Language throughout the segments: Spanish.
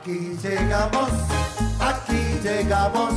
Aquí llegamos, aquí llegamos,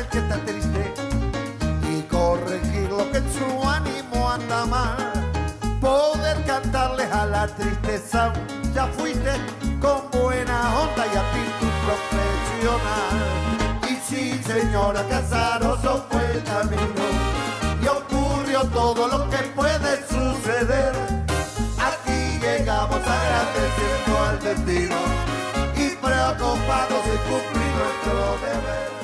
al que está triste y corregir lo que en su ánimo anda mal. Poder cantarles a la tristeza, ya fuiste con buena onda y actitud profesional. Y sí, señora Casaroso fue el camino y ocurrió todo lo que puede suceder. Aquí llegamos agradeciendo al destino y preocupados de cumplir nuestro deber.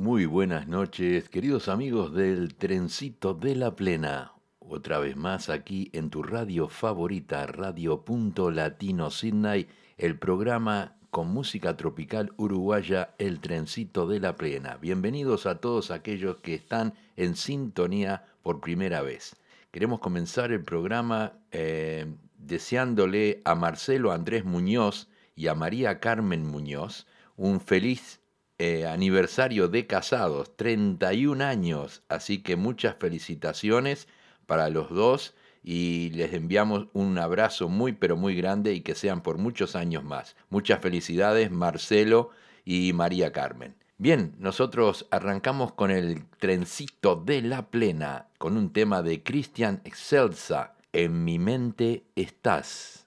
Muy buenas noches, queridos amigos del Trencito de la Plena. Otra vez más aquí en tu radio favorita, Radio Punto Latino Sydney, el programa con música tropical uruguaya, El Trencito de la Plena. Bienvenidos a todos aquellos que están en sintonía por primera vez. Queremos comenzar el programa eh, deseándole a Marcelo Andrés Muñoz y a María Carmen Muñoz un feliz eh, aniversario de casados, 31 años, así que muchas felicitaciones para los dos y les enviamos un abrazo muy pero muy grande y que sean por muchos años más. Muchas felicidades Marcelo y María Carmen. Bien, nosotros arrancamos con el trencito de la plena, con un tema de Cristian Excelsa, En mi mente estás.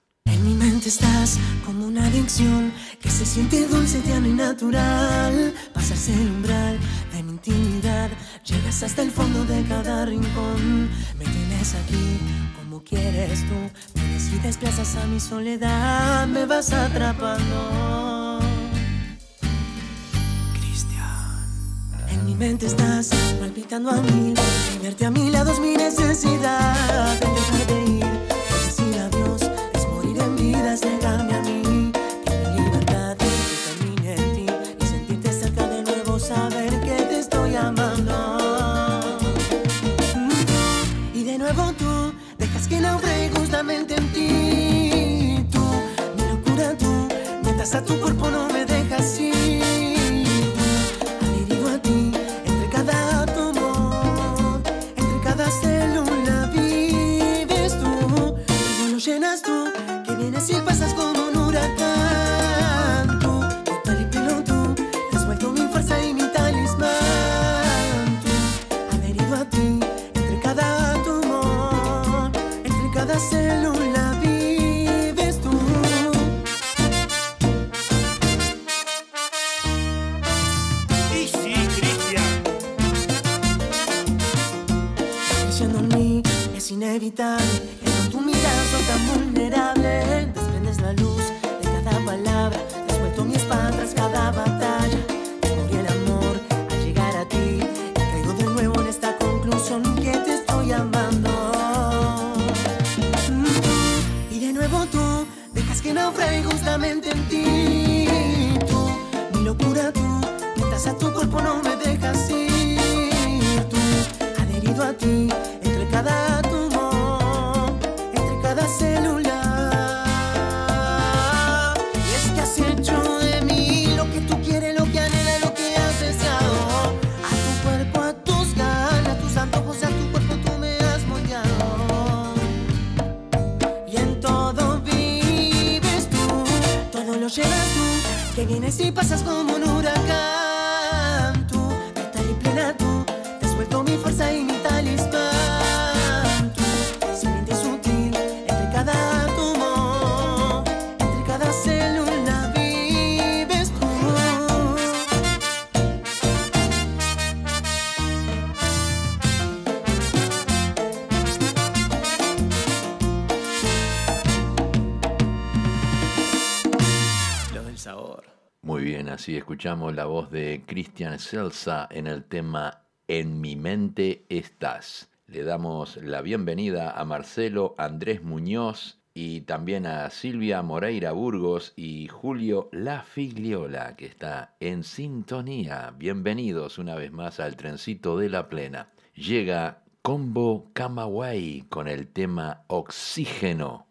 Estás como una adicción que se siente dulce, tierno y natural. Pasarse el umbral de mi intimidad, llegas hasta el fondo de cada rincón. Me tienes aquí como quieres tú, vienes y desplazas a mi soledad, me vas atrapando. Cristian. En mi mente estás palpitando a mil, tenerte a mi lado es mi necesidad. Dejas que naufrague justamente en ti. Tú, mi locura tú, mientras a tu cuerpo no me dejas ir. Lo llevas tú, que vienes y pasas como un huracán. Tú, total y plena tú, te has vuelto mi fuerza y mi escuchamos la voz de Cristian Celsa en el tema En mi mente estás. Le damos la bienvenida a Marcelo Andrés Muñoz y también a Silvia Moreira Burgos y Julio La Figliola, que está en sintonía. Bienvenidos una vez más al trencito de la plena. Llega Combo Camagüey con el tema Oxígeno.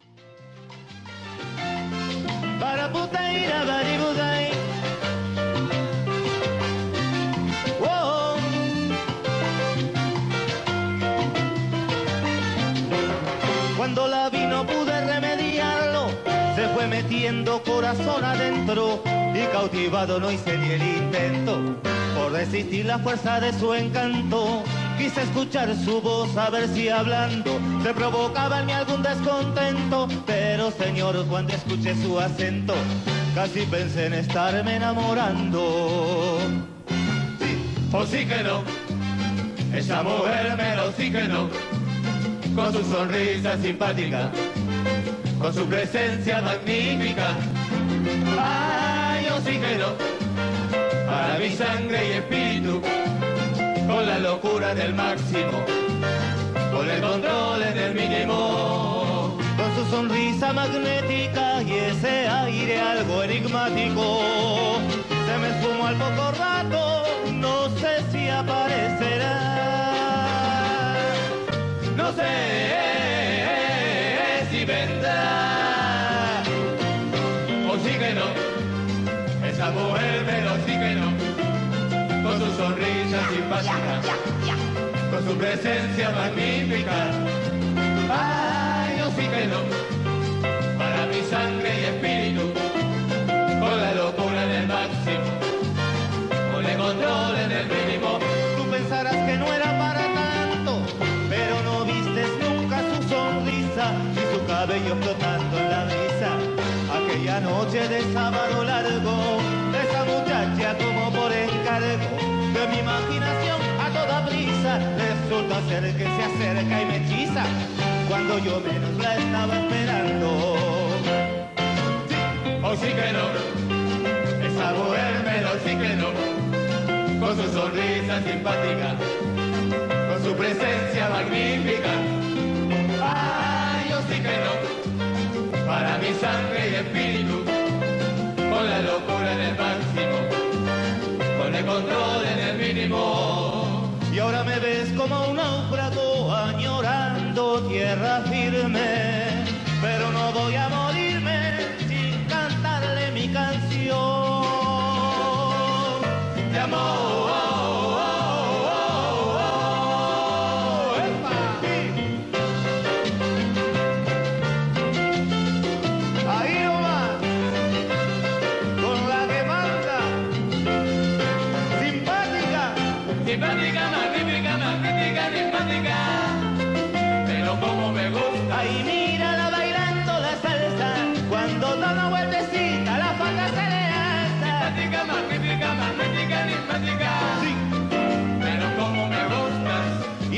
Para Cuando corazón adentro y cautivado no hice ni el intento por resistir la fuerza de su encanto. Quise escuchar su voz a ver si hablando se provocaba en mí algún descontento, pero señor cuando escuché su acento casi pensé en estarme enamorando. Sí, o sí que no, esa mujer me lo sí que no con su sonrisa simpática, con su presencia magnífica. Ay, oxígeno para mi sangre y espíritu, con la locura del máximo, con el control en el mínimo. Con su sonrisa magnética y ese aire algo enigmático, se me esfumó al poco rato, no sé si aparecerá sonrisa simpática, con su presencia magnífica. Ay, oxígeno, para mi sangre y espíritu, con la locura en el máximo, con el control en el mínimo. Tú pensarás que no era para y su cabello flotando en la brisa. Aquella noche de sábado largo, mi imaginación. A toda prisa, resulta ser que se acerca y me hechiza. Cuando yo menos la estaba esperando. Sí, sí que no, esa mujer sí que no, con su sonrisa simpática, con su presencia magnífica. Para mi sangre y espíritu, con la locura en el máximo, el control en el mínimo. Y ahora me ves como un náufrago añorando tierra firme, pero no voy a morirme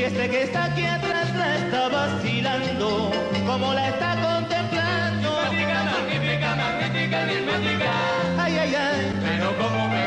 este que está aquí atrás la está vacilando, como la está contemplando. Magnífica, magnífica, magnífica, magnífica. Ay, ay, ay. Pero como me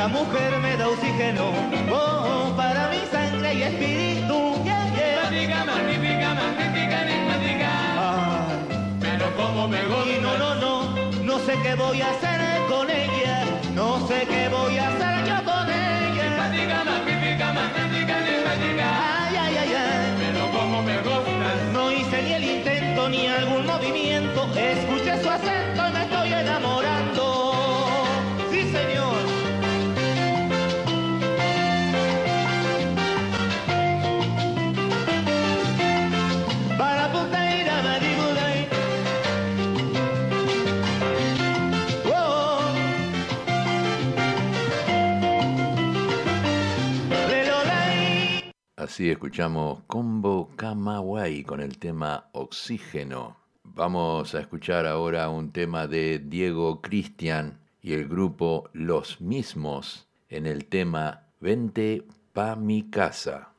Esa mujer me da oxígeno oh, para mi sangre y espíritu. Yeah, yeah. Magnífica, magnífica, magnífica, enigmática. Ah. Pero como me gusta. Y no, no, no, no sé qué voy a hacer con ella. No sé qué voy a hacer yo con ella. Magnífica, magnífica, magnífica, enigmática. Ay, ay, ay, ay. Pero como me gusta. No hice ni el intento ni algún movimiento. Escuché su acento Así escuchamos Combo Camagüey con el tema Oxígeno. Vamos a escuchar ahora un tema de Diego Cristian y el grupo Los Mismos en el tema Vente pa mi casa.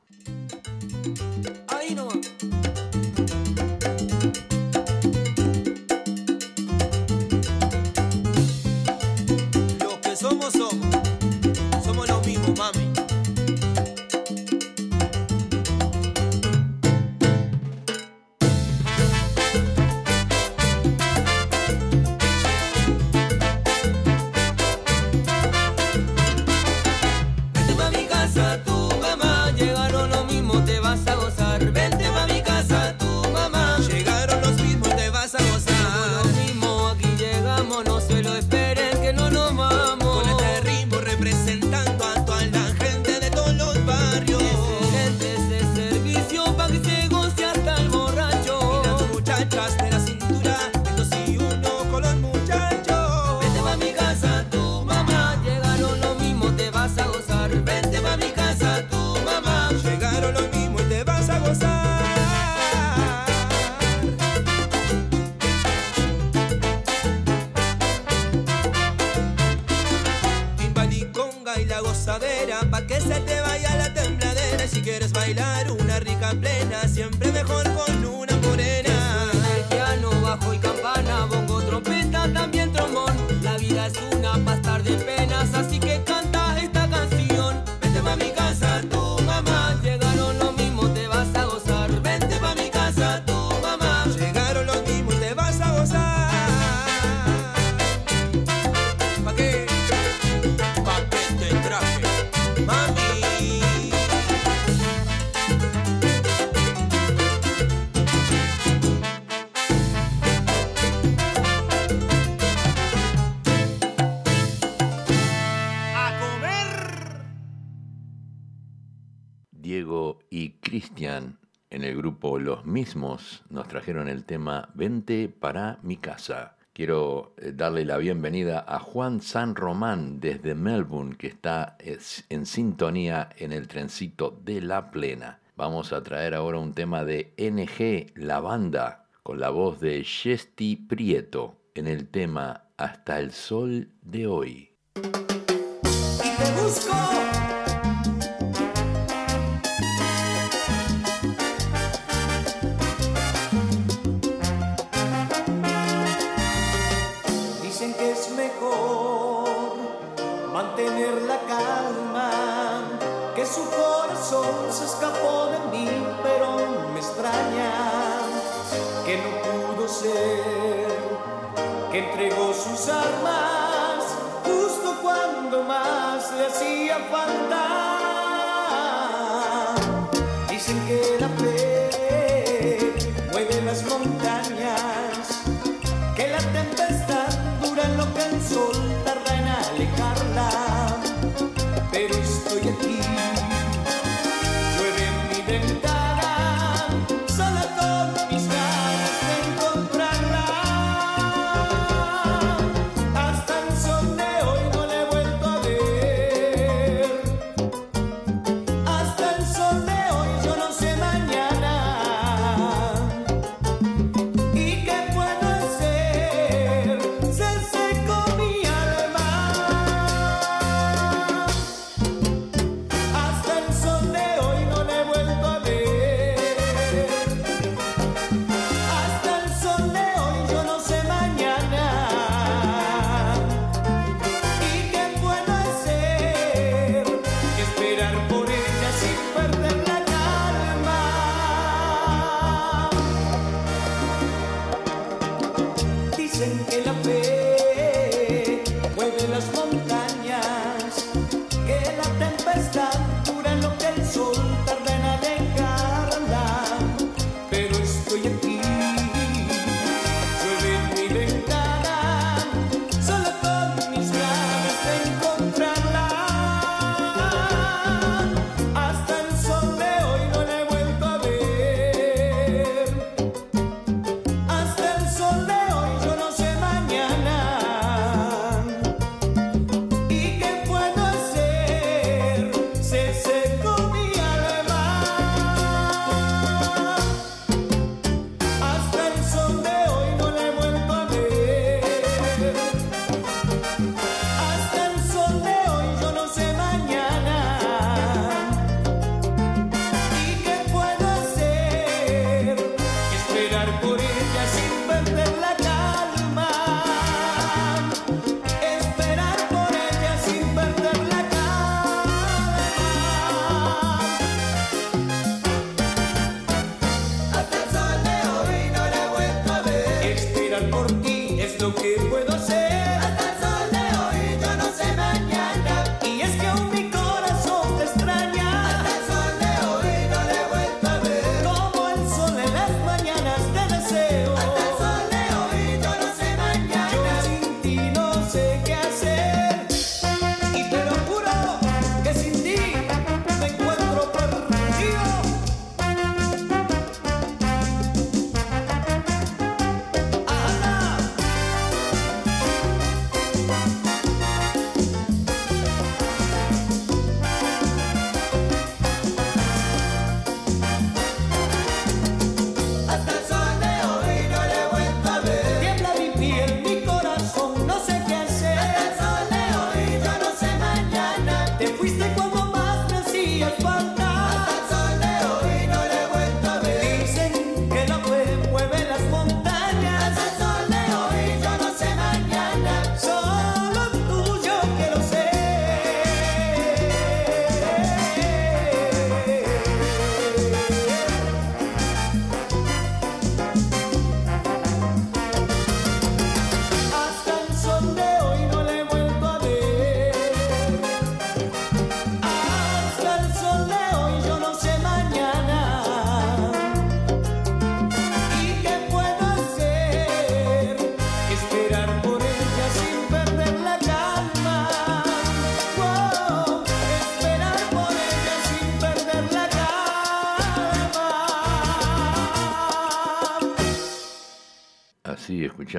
mismos nos trajeron el tema Vente para mi casa. Quiero eh, darle la bienvenida a Juan San Román desde Melbourne, que está eh, en sintonía en el trencito de La Plena. Vamos a traer ahora un tema de NG La Banda, con la voz de Chesty Prieto, en el tema Hasta el Sol de hoy.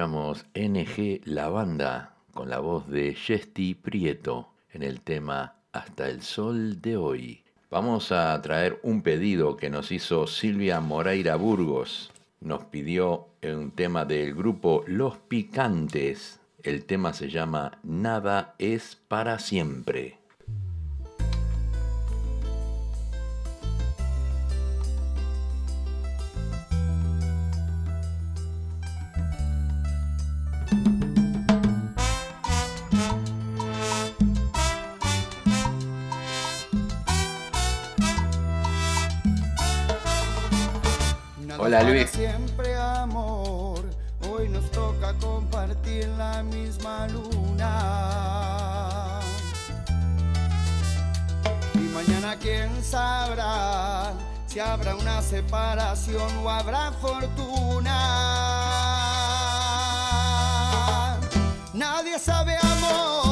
NG La Banda con la voz de Chesty Prieto en el tema Hasta el Sol de hoy. Vamos a traer un pedido que nos hizo Silvia Moreira Burgos. Nos pidió un tema del grupo Los Picantes. El tema se llama Nada es para siempre. Hola Luis. Siempre amor, hoy nos toca compartir la misma luna. Y mañana quién sabrá si habrá una separación o habrá fortuna. Nadie sabe amor.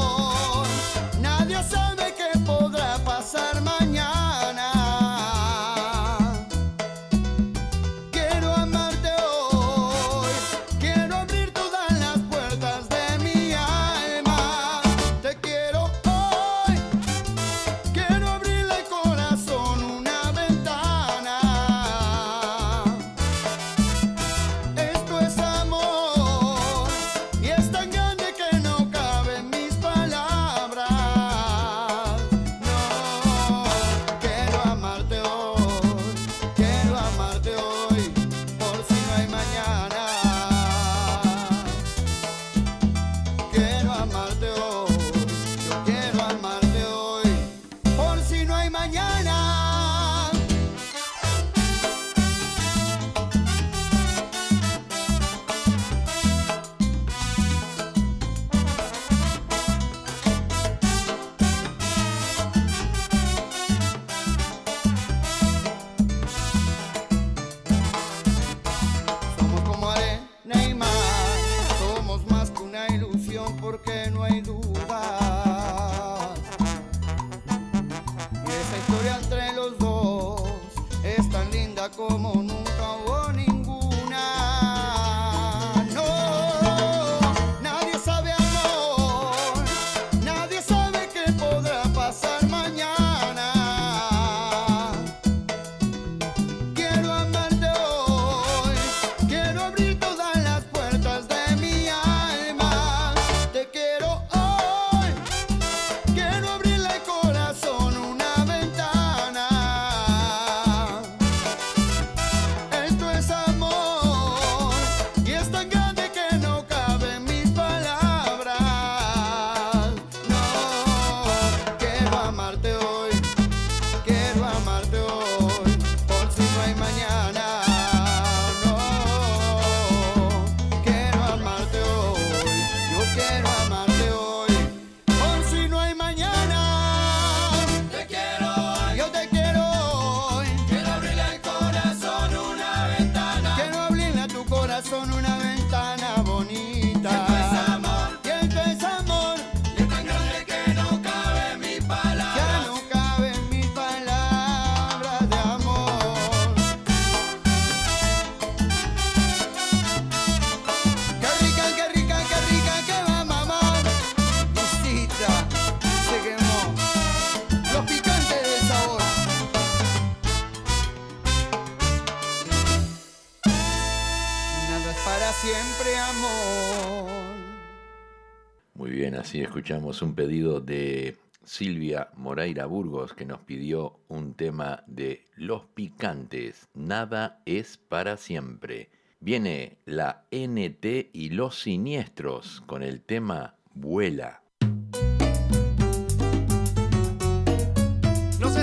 Un pedido de Silvia Moreira Burgos que nos pidió un tema de Los Picantes. Nada es para siempre. Viene la NT y Los Siniestros con el tema Vuela. Nos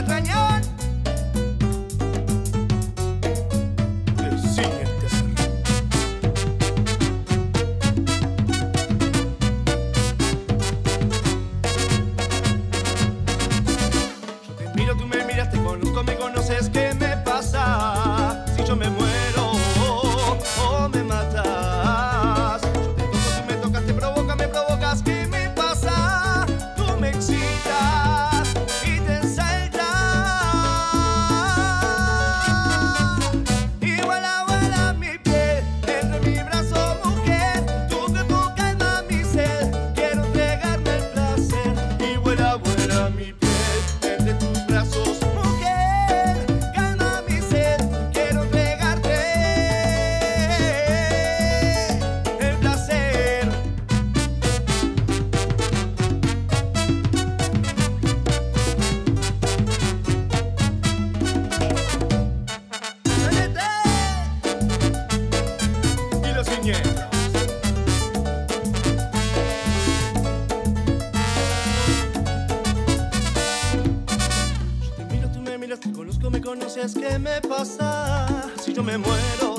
noches que me pasa. Si yo me muero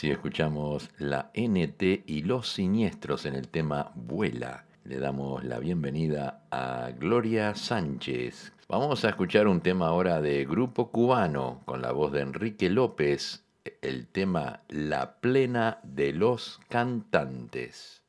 Así escuchamos la NT y los siniestros en el tema Vuela. Le damos la bienvenida a Gloria Sánchez. Vamos a escuchar un tema ahora de grupo cubano con la voz de Enrique López, el tema La plena de los cantantes.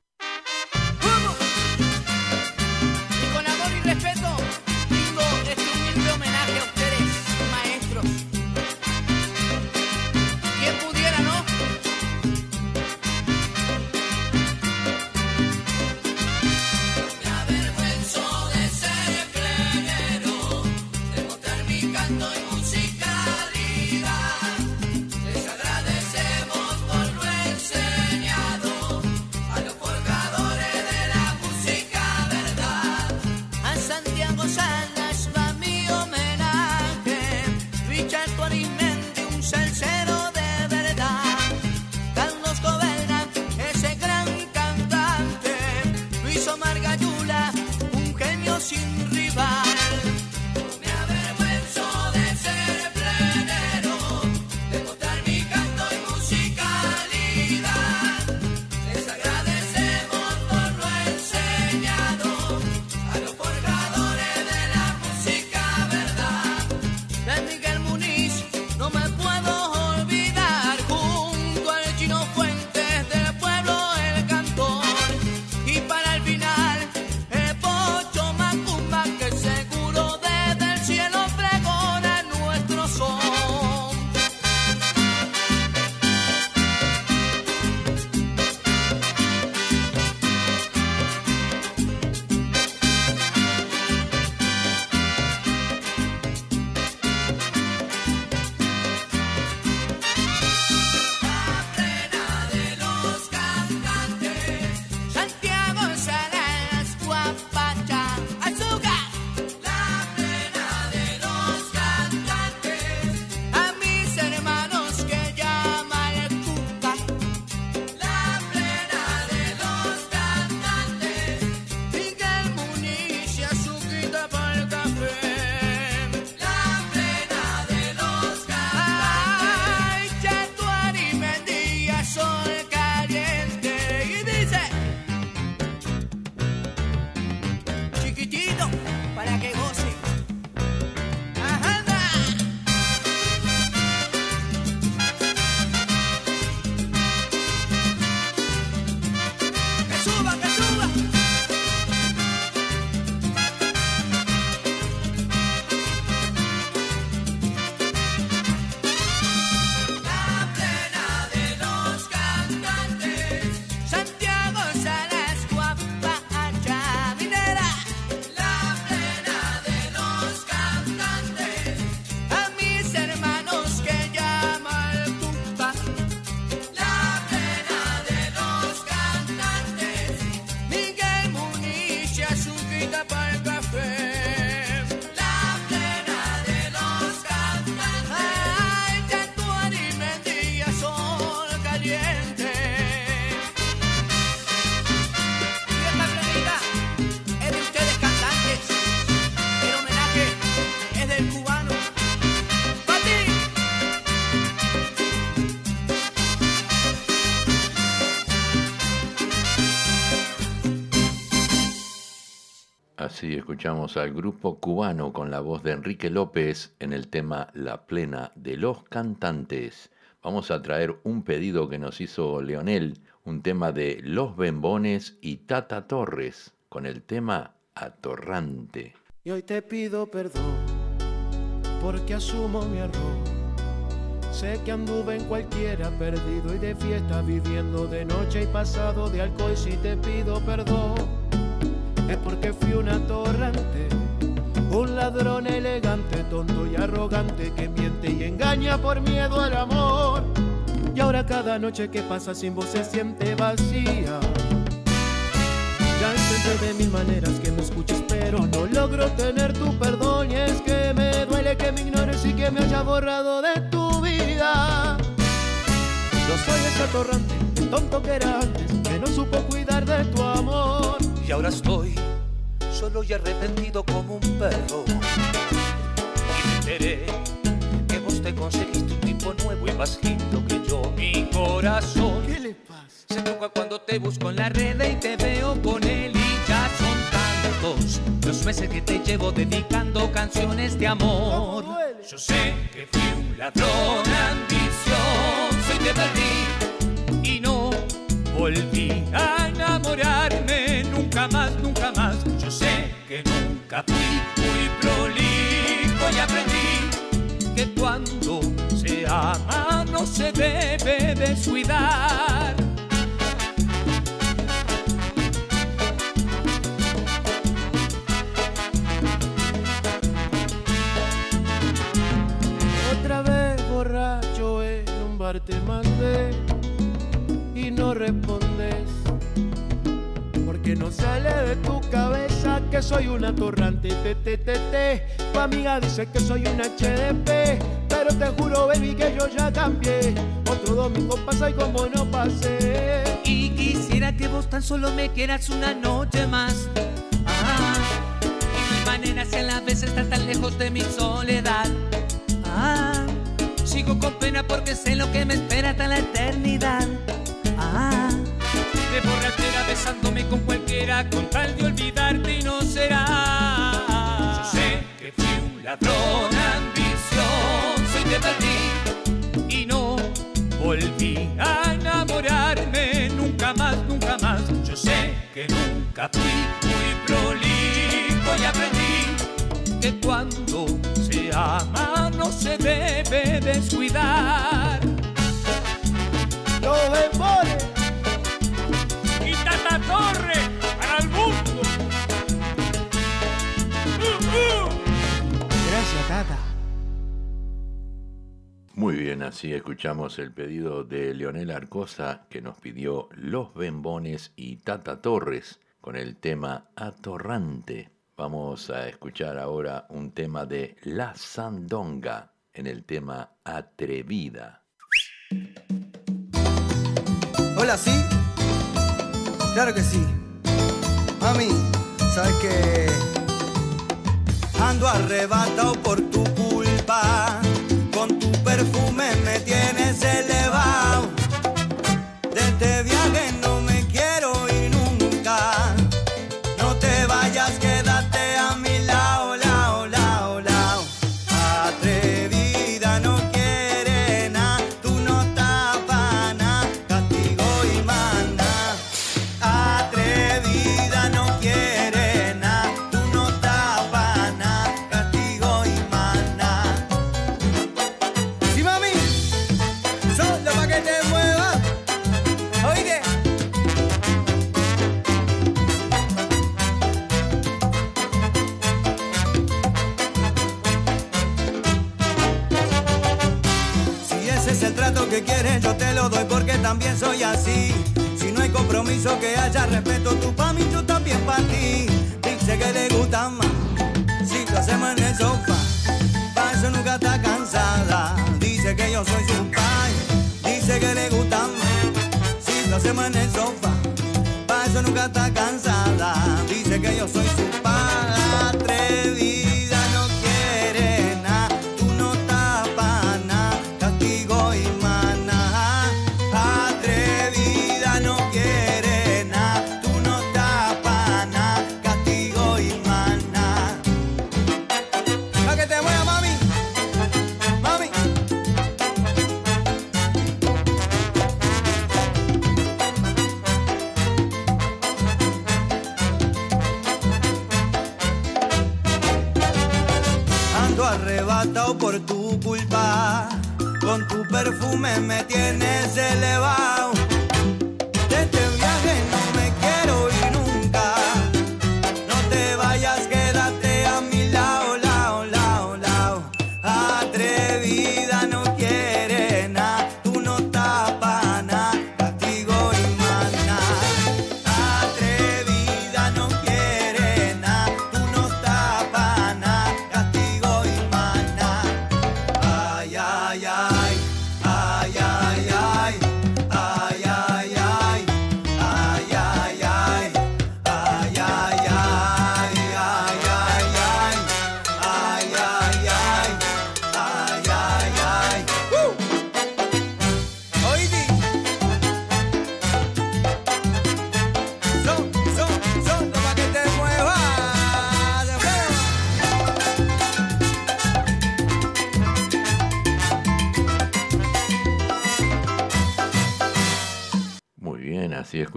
escuchamos al grupo cubano con la voz de Enrique López en el tema La Plena de los Cantantes. Vamos a traer un pedido que nos hizo Leonel, un tema de Los Bembones y Tata Torres, con el tema Atorrante. Y hoy te pido perdón, porque asumo mi error. Sé que anduve en cualquiera perdido y de fiesta viviendo de noche y pasado de alcohol si te pido perdón es porque fui un atorrante, un ladrón elegante, tonto y arrogante que miente y engaña por miedo al amor. Y ahora cada noche que pasa sin vos se siente vacía. Ya intenté de mil maneras que me escuches, pero no logro tener tu perdón. Y es que me duele que me ignores y que me haya borrado de tu vida. Yo soy ese atorrante, tonto que era antes, que no supo cuidar de tu amor. Y ahora estoy solo y arrepentido como un perro. Y me enteré que vos te conseguiste un tipo nuevo y más lindo que yo. Mi corazón ¿Qué le pasa? se toca cuando te busco en la red y te veo con él y ya son tantos los meses que te llevo dedicando canciones de amor. Yo sé que fui un ladrón ambicioso y te perdí y no volví a nunca más, nunca más. Yo sé que nunca fui muy prolijo y aprendí que cuando se ama no se debe descuidar. De tu cabeza que soy un atorrante. Te, te, te, te. Tu amiga dice que soy un HDP. Pero te juro, baby, que yo ya cambié. Otro domingo pasa y como no pasé. Y quisiera que vos tan solo me quieras una noche más. Ah, y hay manera si a la vez estar tan lejos de mi soledad. Ah, sigo con pena porque sé lo que me espera hasta la eternidad. De borrachera besándome con cualquiera con tal de olvidarte y no será. Yo sé que fui un ladrón ambicioso y te perdí y no volví a enamorarme nunca más, nunca más. Yo sé que nunca fui muy prolijo y aprendí que cuando se ama no se debe descuidar. Muy bien, así escuchamos el pedido de Leonel Arcosa que nos pidió Los Bembones y Tata Torres con el tema Atorrante. Vamos a escuchar ahora un tema de La Sandonga en el tema Atrevida. Hola, ¿sí? Claro que sí. Mami, ¿sabes qué? Ando arrebatado por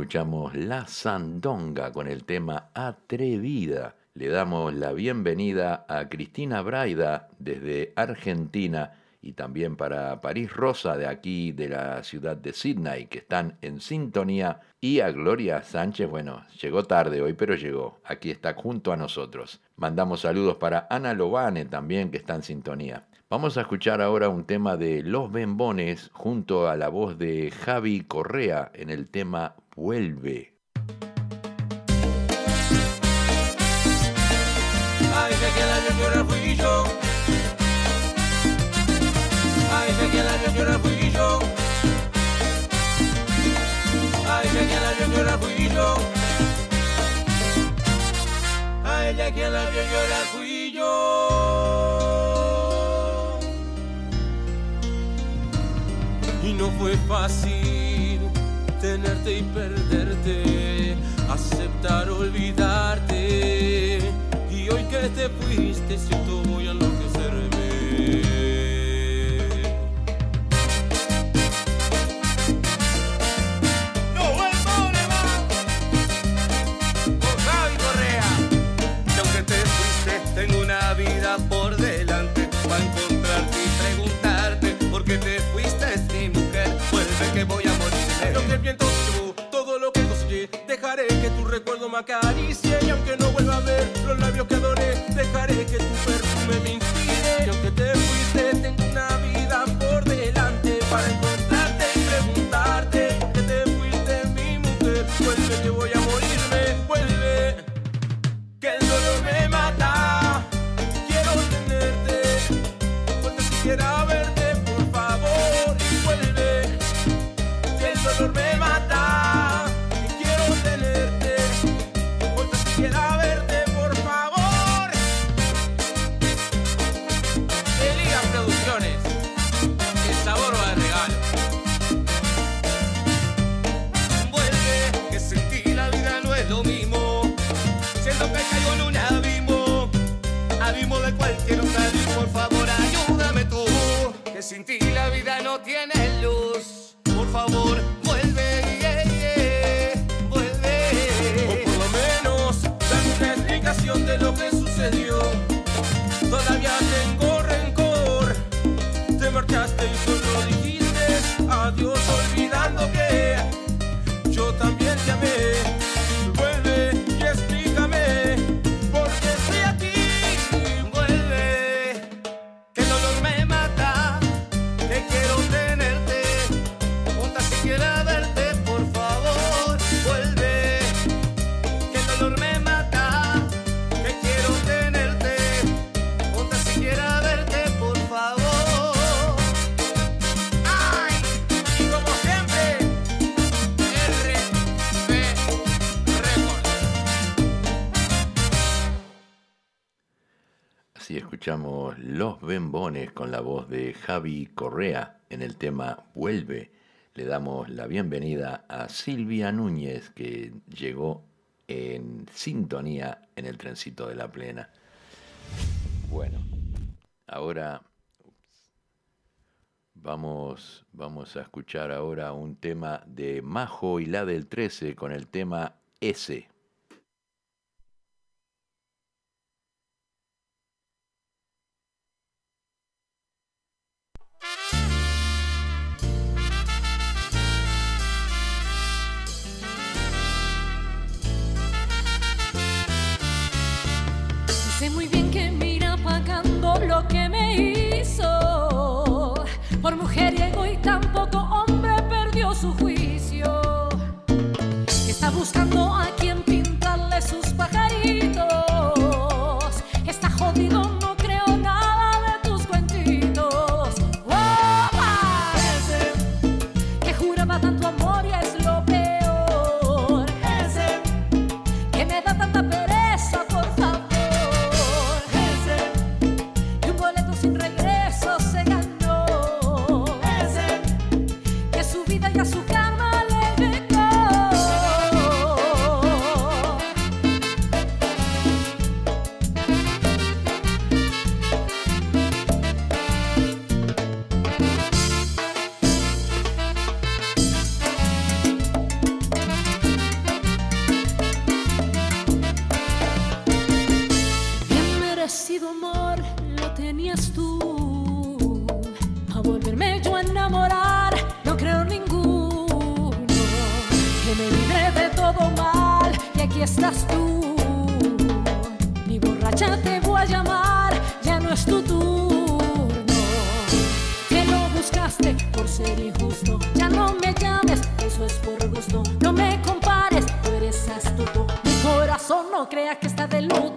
escuchamos La Sandonga con el tema Atrevida. Le damos la bienvenida a Cristina Braida desde Argentina y también para París Rosa de aquí de la ciudad de Sydney que están en sintonía y a Gloria Sánchez, bueno, llegó tarde hoy pero llegó, aquí está junto a nosotros. Mandamos saludos para Ana Lobane también que está en sintonía. Vamos a escuchar ahora un tema de Los Bembones junto a la voz de Javi Correa en el tema Vuelve. Ay, sé que la llora fui yo. Ay, sé que la llora fui yo. Ay, sé que la llora fui yo. A ella quien la llorar fui yo. Y no fue fácil tenerte y perderte, aceptar olvidarte. Y hoy que te fuiste, siento voy a enloquecerme. Así escuchamos Los Bembones con la voz de Javi Correa en el tema Vuelve. Le damos la bienvenida a Silvia Núñez que llegó en sintonía en el trencito de la plena. Bueno, ahora vamos, vamos a escuchar ahora un tema de Majo y la del 13 con el tema S. buscando a aquí estás tú. Ni borracha te voy a llamar, ya no es tu turno. Que lo buscaste por ser injusto, ya no me llames, eso es por gusto. No me compares, tú eres astuto. Mi corazón no crea que está de luto.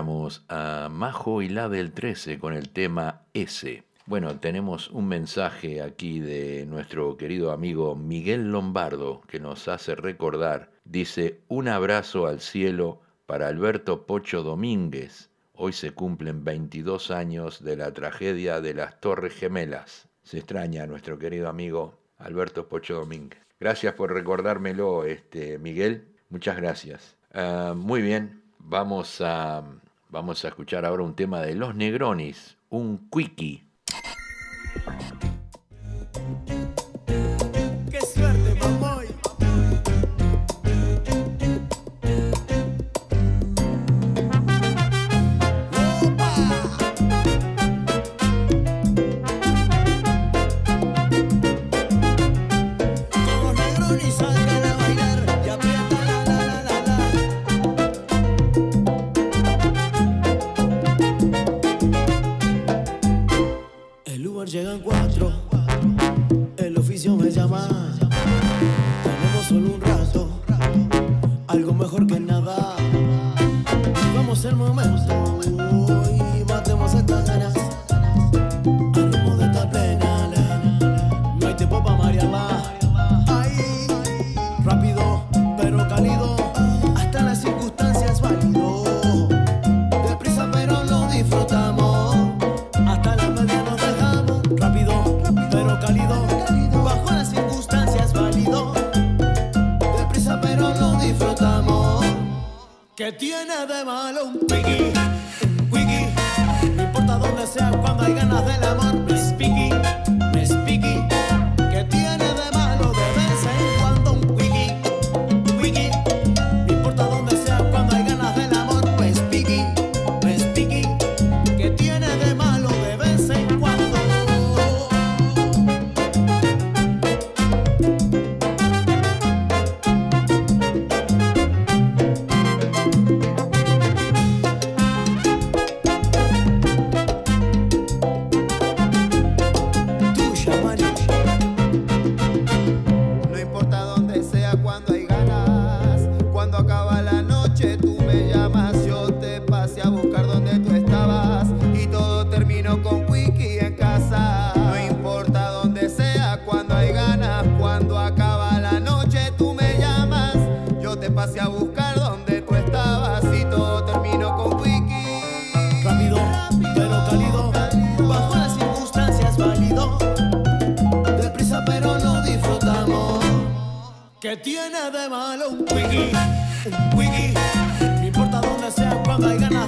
escuchamos a Majo y la del 13 con el tema S. Bueno, tenemos un mensaje aquí de nuestro querido amigo Miguel Lombardo que nos hace recordar. Dice, un abrazo al cielo para Alberto Pocho Domínguez. Hoy se cumplen 22 años de la tragedia de las Torres Gemelas. Se extraña nuestro querido amigo Alberto Pocho Domínguez. Gracias por recordármelo, este, Miguel. Muchas gracias. Ah, muy bien, vamos a Vamos a escuchar ahora un tema de Los Negronis, un quickie. tiene de malo un wiki, un wiki. No importa dónde sea, cuando hay ganas.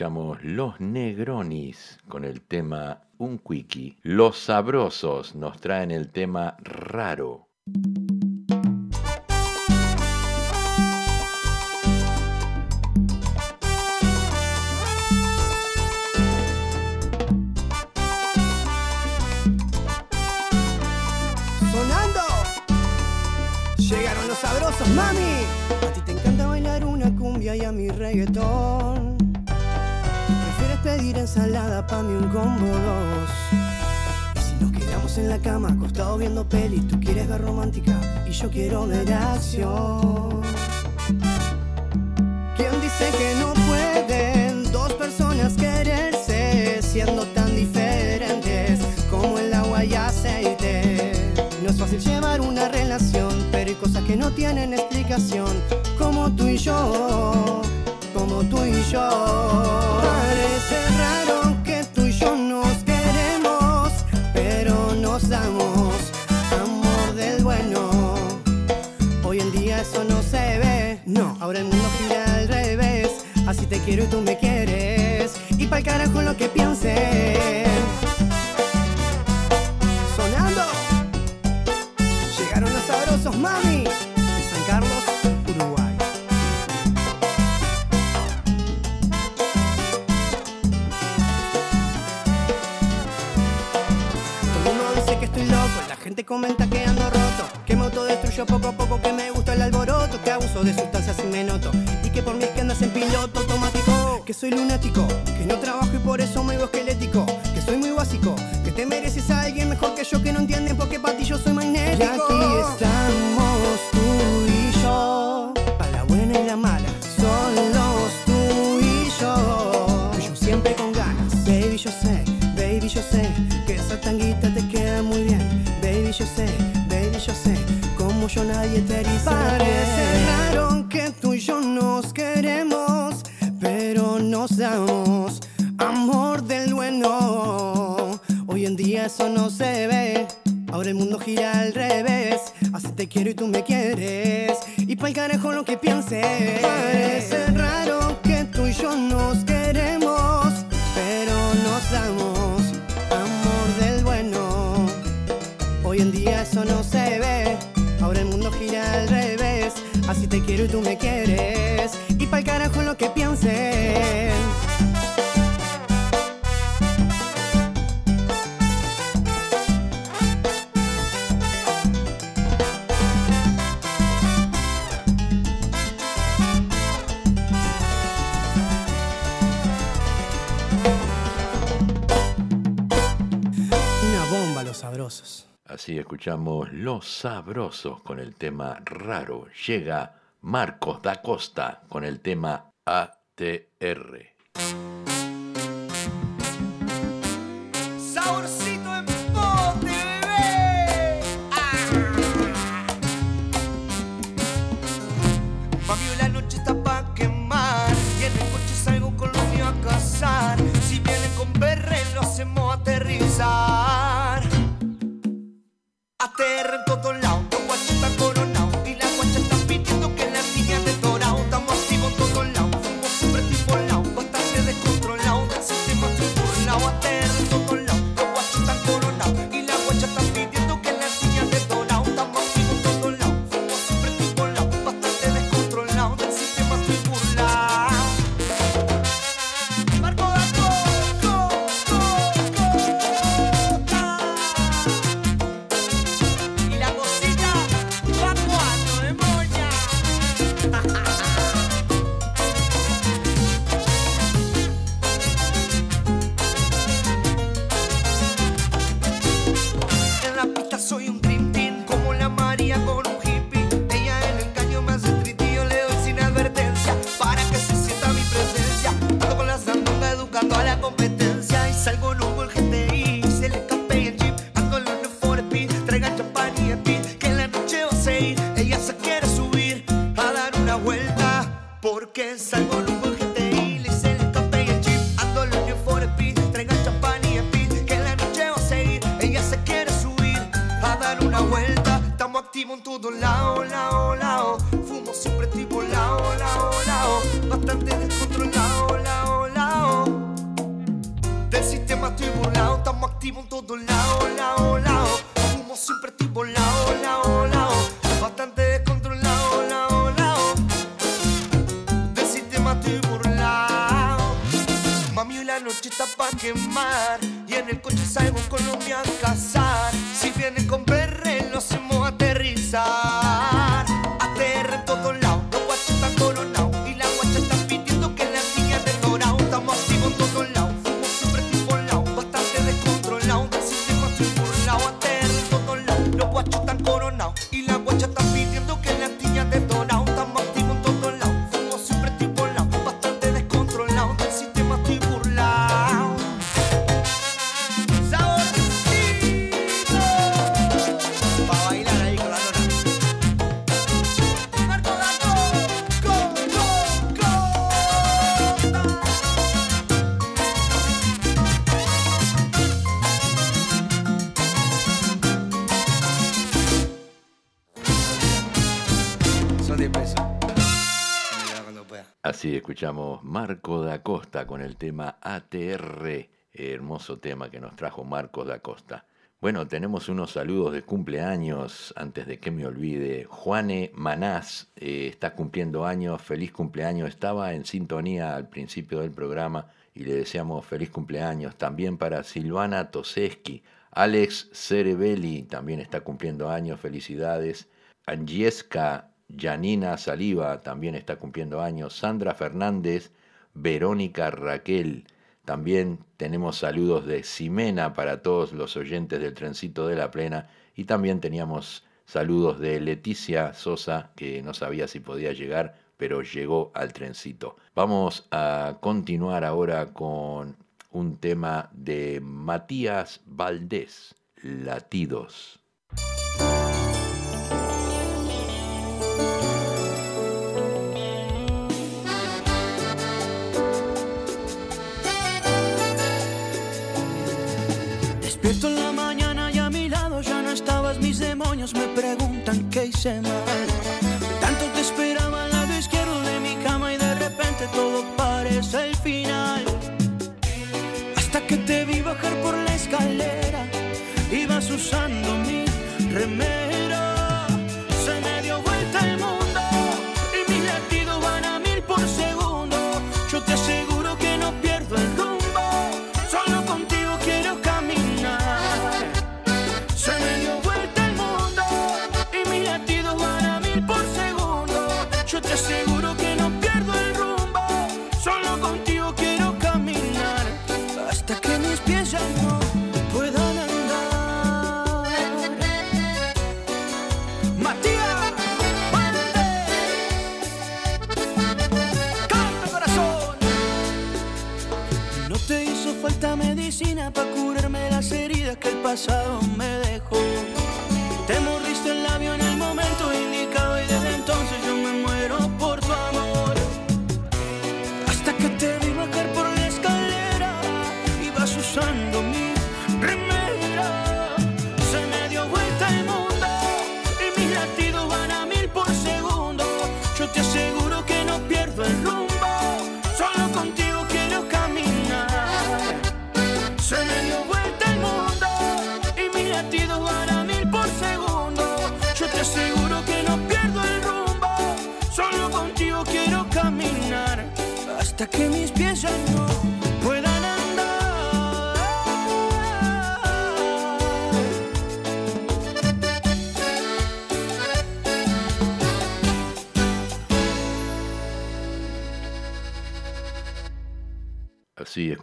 escuchamos Los Negronis con el tema Un Quickie. Los Sabrosos nos traen el tema Raro. Sonando. Llegaron los sabrosos, mami. A ti te encanta bailar una cumbia y a mi reggaetón pedir ensalada, pa' mí un combo dos. Y si nos quedamos en la cama, acostado viendo peli, tú quieres ver romántica y yo quiero ver acción. ¿Quién dice que no pueden dos personas quererse siendo tan diferentes como el agua y aceite? No es fácil llevar una relación, pero hay cosas que no tienen explicación, como tú y yo. Así escuchamos Los Sabrosos con el tema Raro. Llega Marcos da Costa con el tema ATR. A terra tutto todos lados quemar. Y en el coche salgo con los miados escuchamos Marco da Costa con el tema ATR, hermoso tema que nos trajo Marco da Costa. Bueno, tenemos unos saludos de cumpleaños antes de que me olvide. Juane Manás eh, está cumpliendo años, feliz cumpleaños. Estaba en sintonía al principio del programa y le deseamos feliz cumpleaños. También para Silvana Toseski, Alex Cerebelli también está cumpliendo años, felicidades. Angieska Janina Saliva también está cumpliendo años, Sandra Fernández, Verónica Raquel. También tenemos saludos de Ximena para todos los oyentes del trencito de la plena y también teníamos saludos de Leticia Sosa que no sabía si podía llegar, pero llegó al trencito. Vamos a continuar ahora con un tema de Matías Valdés, Latidos. me preguntan qué hice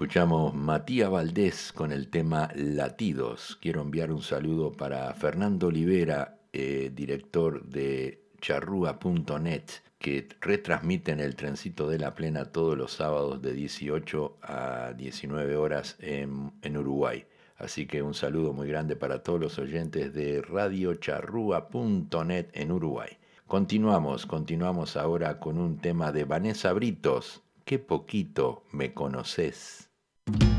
escuchamos Matías Valdés con el tema Latidos. Quiero enviar un saludo para Fernando Olivera, eh, director de charrúa.net, que retransmiten el trencito de la plena todos los sábados de 18 a 19 horas en, Uruguay. Así que un saludo muy grande para todos los oyentes de Radio radiocharrúa.net en Uruguay. Continuamos, continuamos ahora con un tema de Vanessa Britos. Qué poquito me conoces. thank you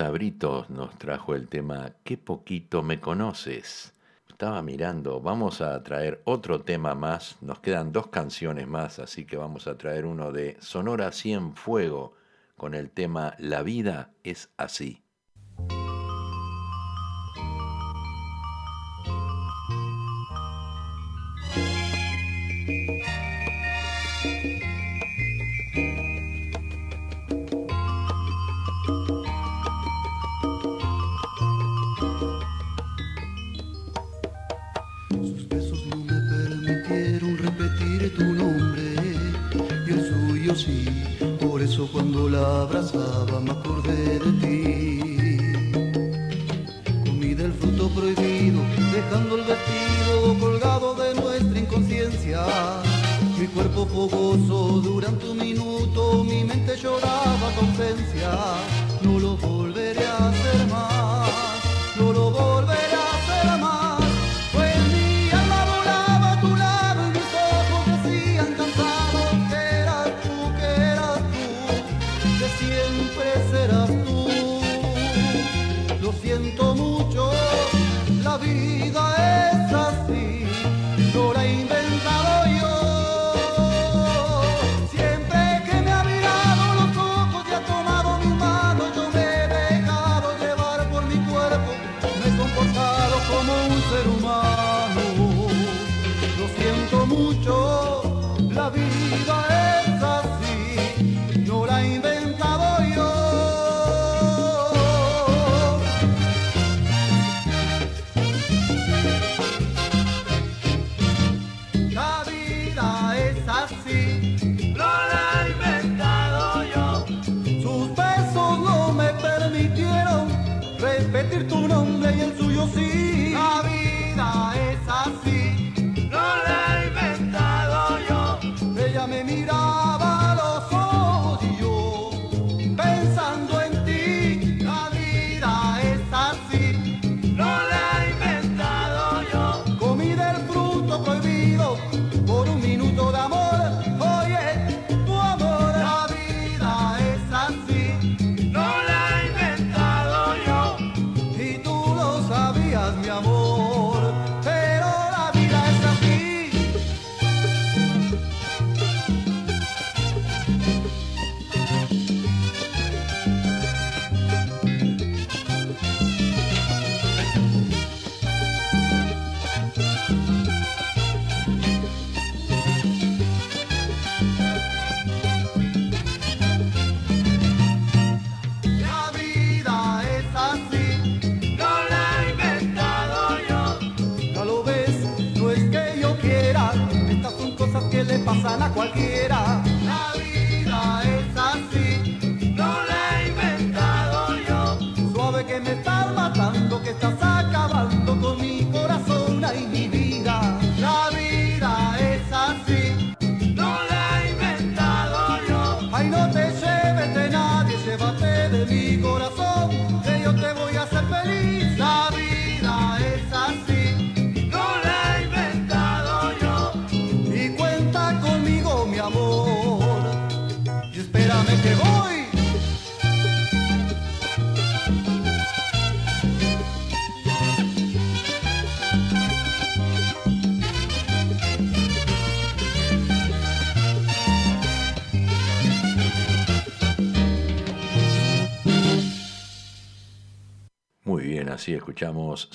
Sabritos nos trajo el tema Qué poquito me conoces. Estaba mirando, vamos a traer otro tema más, nos quedan dos canciones más, así que vamos a traer uno de Sonora Cien Fuego con el tema La vida es así. Por eso cuando la abrazaba me acordé de ti. Comí del fruto prohibido, dejando el vestido colgado de nuestra inconsciencia. Mi cuerpo fogoso durante un minuto, mi mente lloraba tu ausencia. No lo voy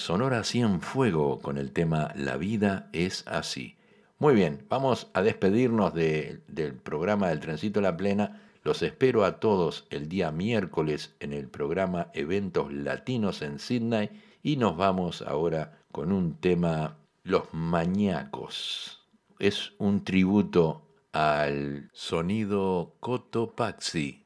Sonora Cienfuego con el tema La vida es así. Muy bien, vamos a despedirnos del programa del Trencito La Plena. Los espero a todos el día miércoles en el programa Eventos Latinos en Sydney y nos vamos ahora con un tema Los Mañacos. Es un tributo al sonido Cotopaxi.